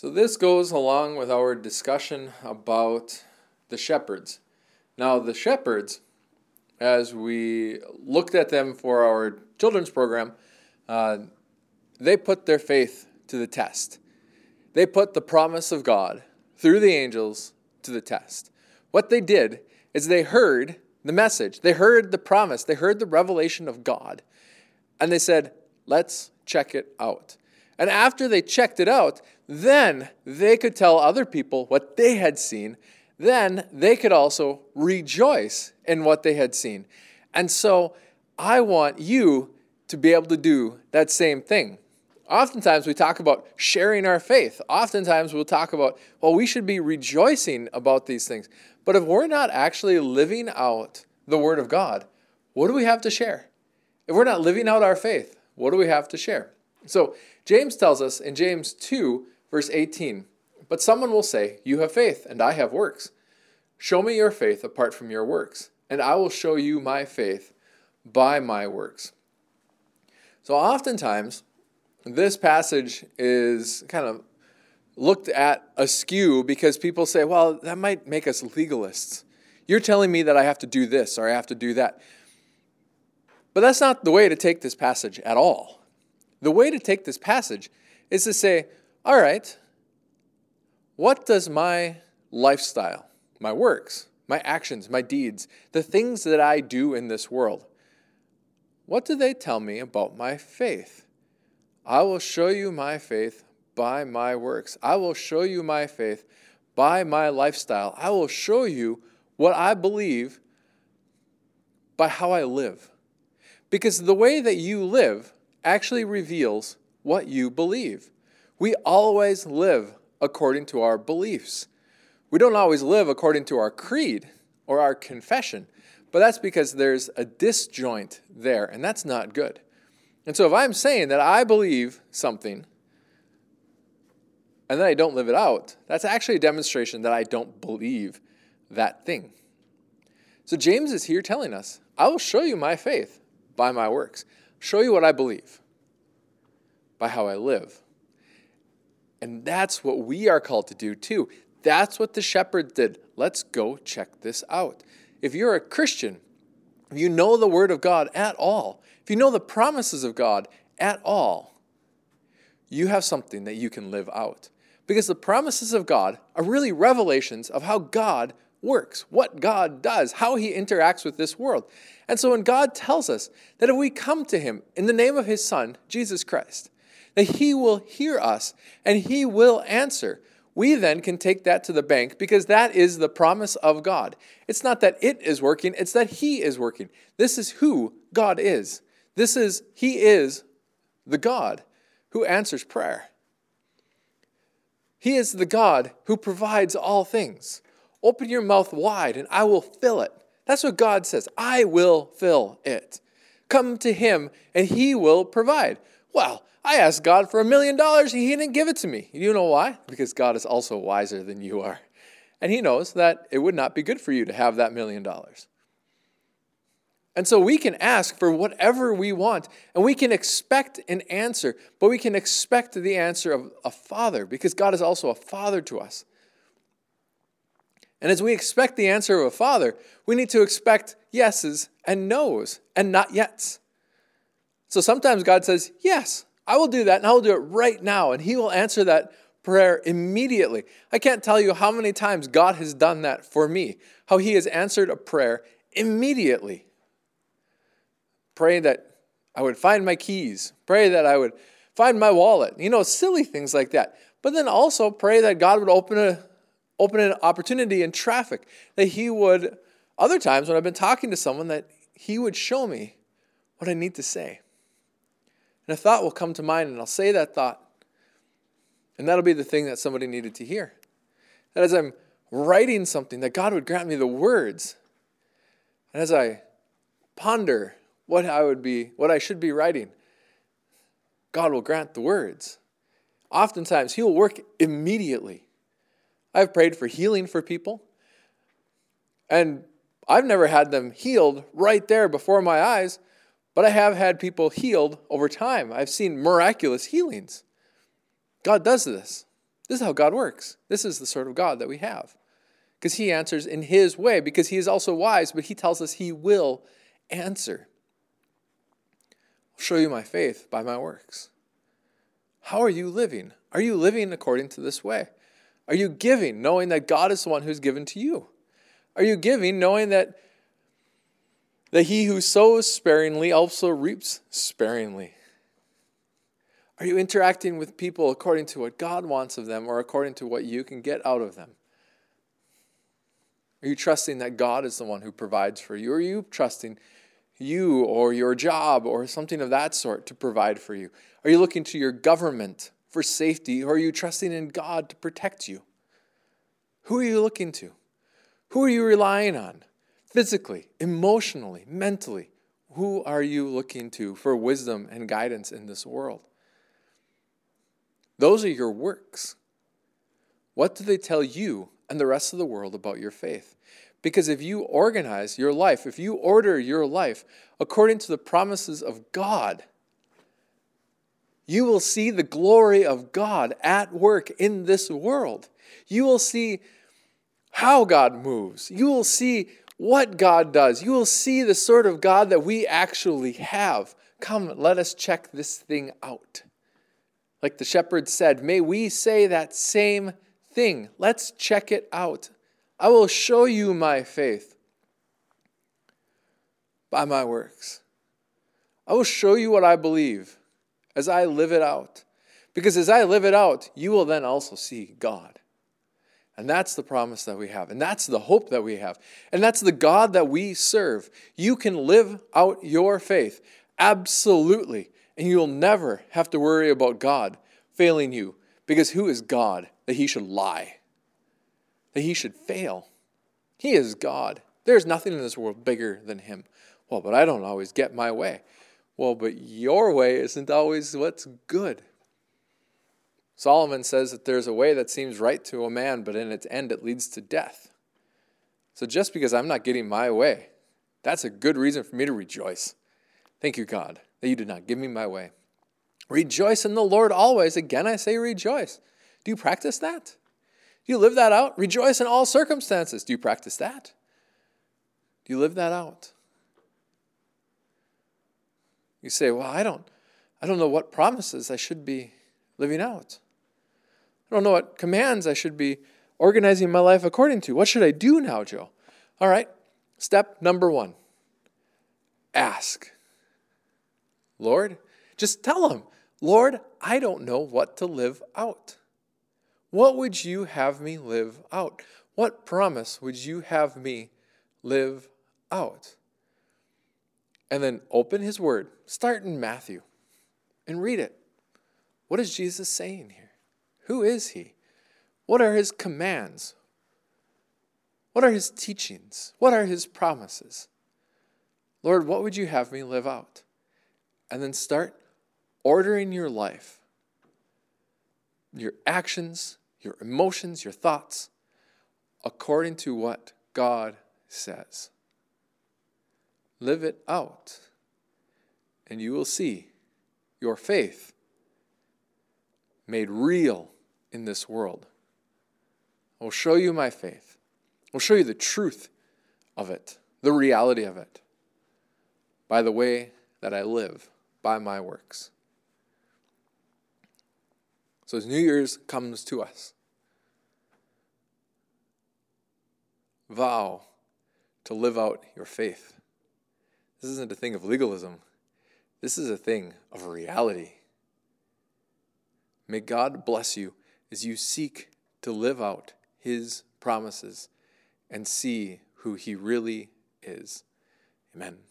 So, this goes along with our discussion about the shepherds. Now, the shepherds, as we looked at them for our children's program, uh, they put their faith to the test. They put the promise of God through the angels to the test. What they did is they heard the message, they heard the promise, they heard the revelation of God, and they said, Let's check it out. And after they checked it out, then they could tell other people what they had seen. Then they could also rejoice in what they had seen. And so I want you to be able to do that same thing. Oftentimes we talk about sharing our faith. Oftentimes we'll talk about, well, we should be rejoicing about these things. But if we're not actually living out the Word of God, what do we have to share? If we're not living out our faith, what do we have to share? So James tells us in James 2, verse 18, But someone will say, You have faith, and I have works. Show me your faith apart from your works, and I will show you my faith by my works. So oftentimes, this passage is kind of looked at askew because people say, well, that might make us legalists. You're telling me that I have to do this or I have to do that. But that's not the way to take this passage at all. The way to take this passage is to say, all right, what does my lifestyle, my works, my actions, my deeds, the things that I do in this world, what do they tell me about my faith? I will show you my faith by my works. I will show you my faith by my lifestyle. I will show you what I believe by how I live. Because the way that you live actually reveals what you believe. We always live according to our beliefs. We don't always live according to our creed or our confession, but that's because there's a disjoint there, and that's not good. And so if I'm saying that I believe something and then I don't live it out, that's actually a demonstration that I don't believe that thing. So James is here telling us, I will show you my faith by my works show you what I believe by how I live. And that's what we are called to do too. That's what the shepherd did. Let's go check this out. If you're a Christian, if you know the Word of God at all, if you know the promises of God at all, you have something that you can live out. Because the promises of God are really revelations of how God works, what God does, how He interacts with this world. And so when God tells us that if we come to Him in the name of His Son, Jesus Christ, that He will hear us and He will answer, we then can take that to the bank because that is the promise of God. It's not that it is working, it's that He is working. This is who God is. This is, He is the God who answers prayer. He is the God who provides all things. Open your mouth wide and I will fill it. That's what God says. I will fill it. Come to Him and He will provide. Well, I asked God for a million dollars and He didn't give it to me. You know why? Because God is also wiser than you are. And He knows that it would not be good for you to have that million dollars. And so we can ask for whatever we want, and we can expect an answer, but we can expect the answer of a father because God is also a father to us. And as we expect the answer of a father, we need to expect yeses and nos and not yets. So sometimes God says, Yes, I will do that, and I will do it right now. And He will answer that prayer immediately. I can't tell you how many times God has done that for me, how He has answered a prayer immediately. Pray that I would find my keys, pray that I would find my wallet, you know, silly things like that. But then also pray that God would open a open an opportunity in traffic, that He would, other times when I've been talking to someone, that He would show me what I need to say. And a thought will come to mind, and I'll say that thought. And that'll be the thing that somebody needed to hear. That as I'm writing something, that God would grant me the words. And as I ponder what I would be, what I should be writing, God will grant the words. Oftentimes, He will work immediately. I've prayed for healing for people. And I've never had them healed right there before my eyes, but I have had people healed over time. I've seen miraculous healings. God does this. This is how God works. This is the sort of God that we have. Because he answers in his way, because he is also wise, but he tells us he will answer. I'll show you my faith by my works. How are you living? Are you living according to this way? Are you giving knowing that God is the one who's given to you? Are you giving knowing that that he who sows sparingly also reaps sparingly? Are you interacting with people according to what God wants of them or according to what you can get out of them? Are you trusting that God is the one who provides for you? Are you trusting you or your job or something of that sort to provide for you? Are you looking to your government for safety or are you trusting in God to protect you? Who are you looking to? Who are you relying on? Physically, emotionally, mentally. Who are you looking to for wisdom and guidance in this world? Those are your works. What do they tell you and the rest of the world about your faith? Because if you organize your life, if you order your life according to the promises of God, you will see the glory of God at work in this world. You will see how God moves. You will see what God does. You will see the sort of God that we actually have. Come, let us check this thing out. Like the shepherd said, may we say that same thing. Let's check it out. I will show you my faith by my works. I will show you what I believe as I live it out. Because as I live it out, you will then also see God. And that's the promise that we have. And that's the hope that we have. And that's the God that we serve. You can live out your faith. Absolutely. And you'll never have to worry about God failing you. Because who is God that he should lie? that he should fail. He is God. There's nothing in this world bigger than him. Well, but I don't always get my way. Well, but your way isn't always what's good. Solomon says that there's a way that seems right to a man, but in its end it leads to death. So just because I'm not getting my way, that's a good reason for me to rejoice. Thank you, God, that you did not give me my way. Rejoice in the Lord always. Again, I say rejoice. Do you practice that? Do you live that out? Rejoice in all circumstances. Do you practice that? Do you live that out? You say, "Well, I don't I don't know what promises I should be living out. I don't know what commands I should be organizing my life according to. What should I do now, Joe?" All right. Step number 1. Ask. Lord, just tell him, "Lord, I don't know what to live out." What would you have me live out? What promise would you have me live out? And then open his word. Start in Matthew and read it. What is Jesus saying here? Who is he? What are his commands? What are his teachings? What are his promises? Lord, what would you have me live out? And then start ordering your life, your actions, your emotions, your thoughts, according to what God says. Live it out, and you will see your faith made real in this world. I will show you my faith. I will show you the truth of it, the reality of it, by the way that I live, by my works. So as New Year's comes to us, vow to live out your faith. This isn't a thing of legalism. This is a thing of reality. May God bless you as you seek to live out His promises and see who He really is. Amen.